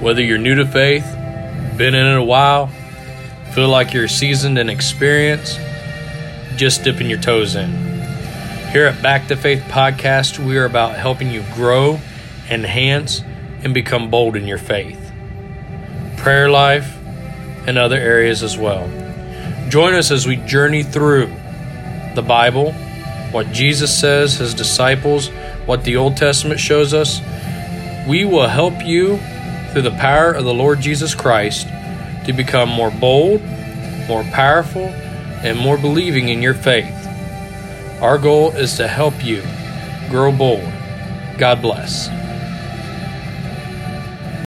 Whether you're new to faith, been in it a while, feel like you're seasoned and experienced, just dipping your toes in. Here at Back to Faith Podcast, we are about helping you grow, enhance, and become bold in your faith, prayer life, and other areas as well. Join us as we journey through the Bible, what Jesus says, his disciples, what the Old Testament shows us. We will help you through the power of the Lord Jesus Christ to become more bold, more powerful, and more believing in your faith. Our goal is to help you grow bold. God bless.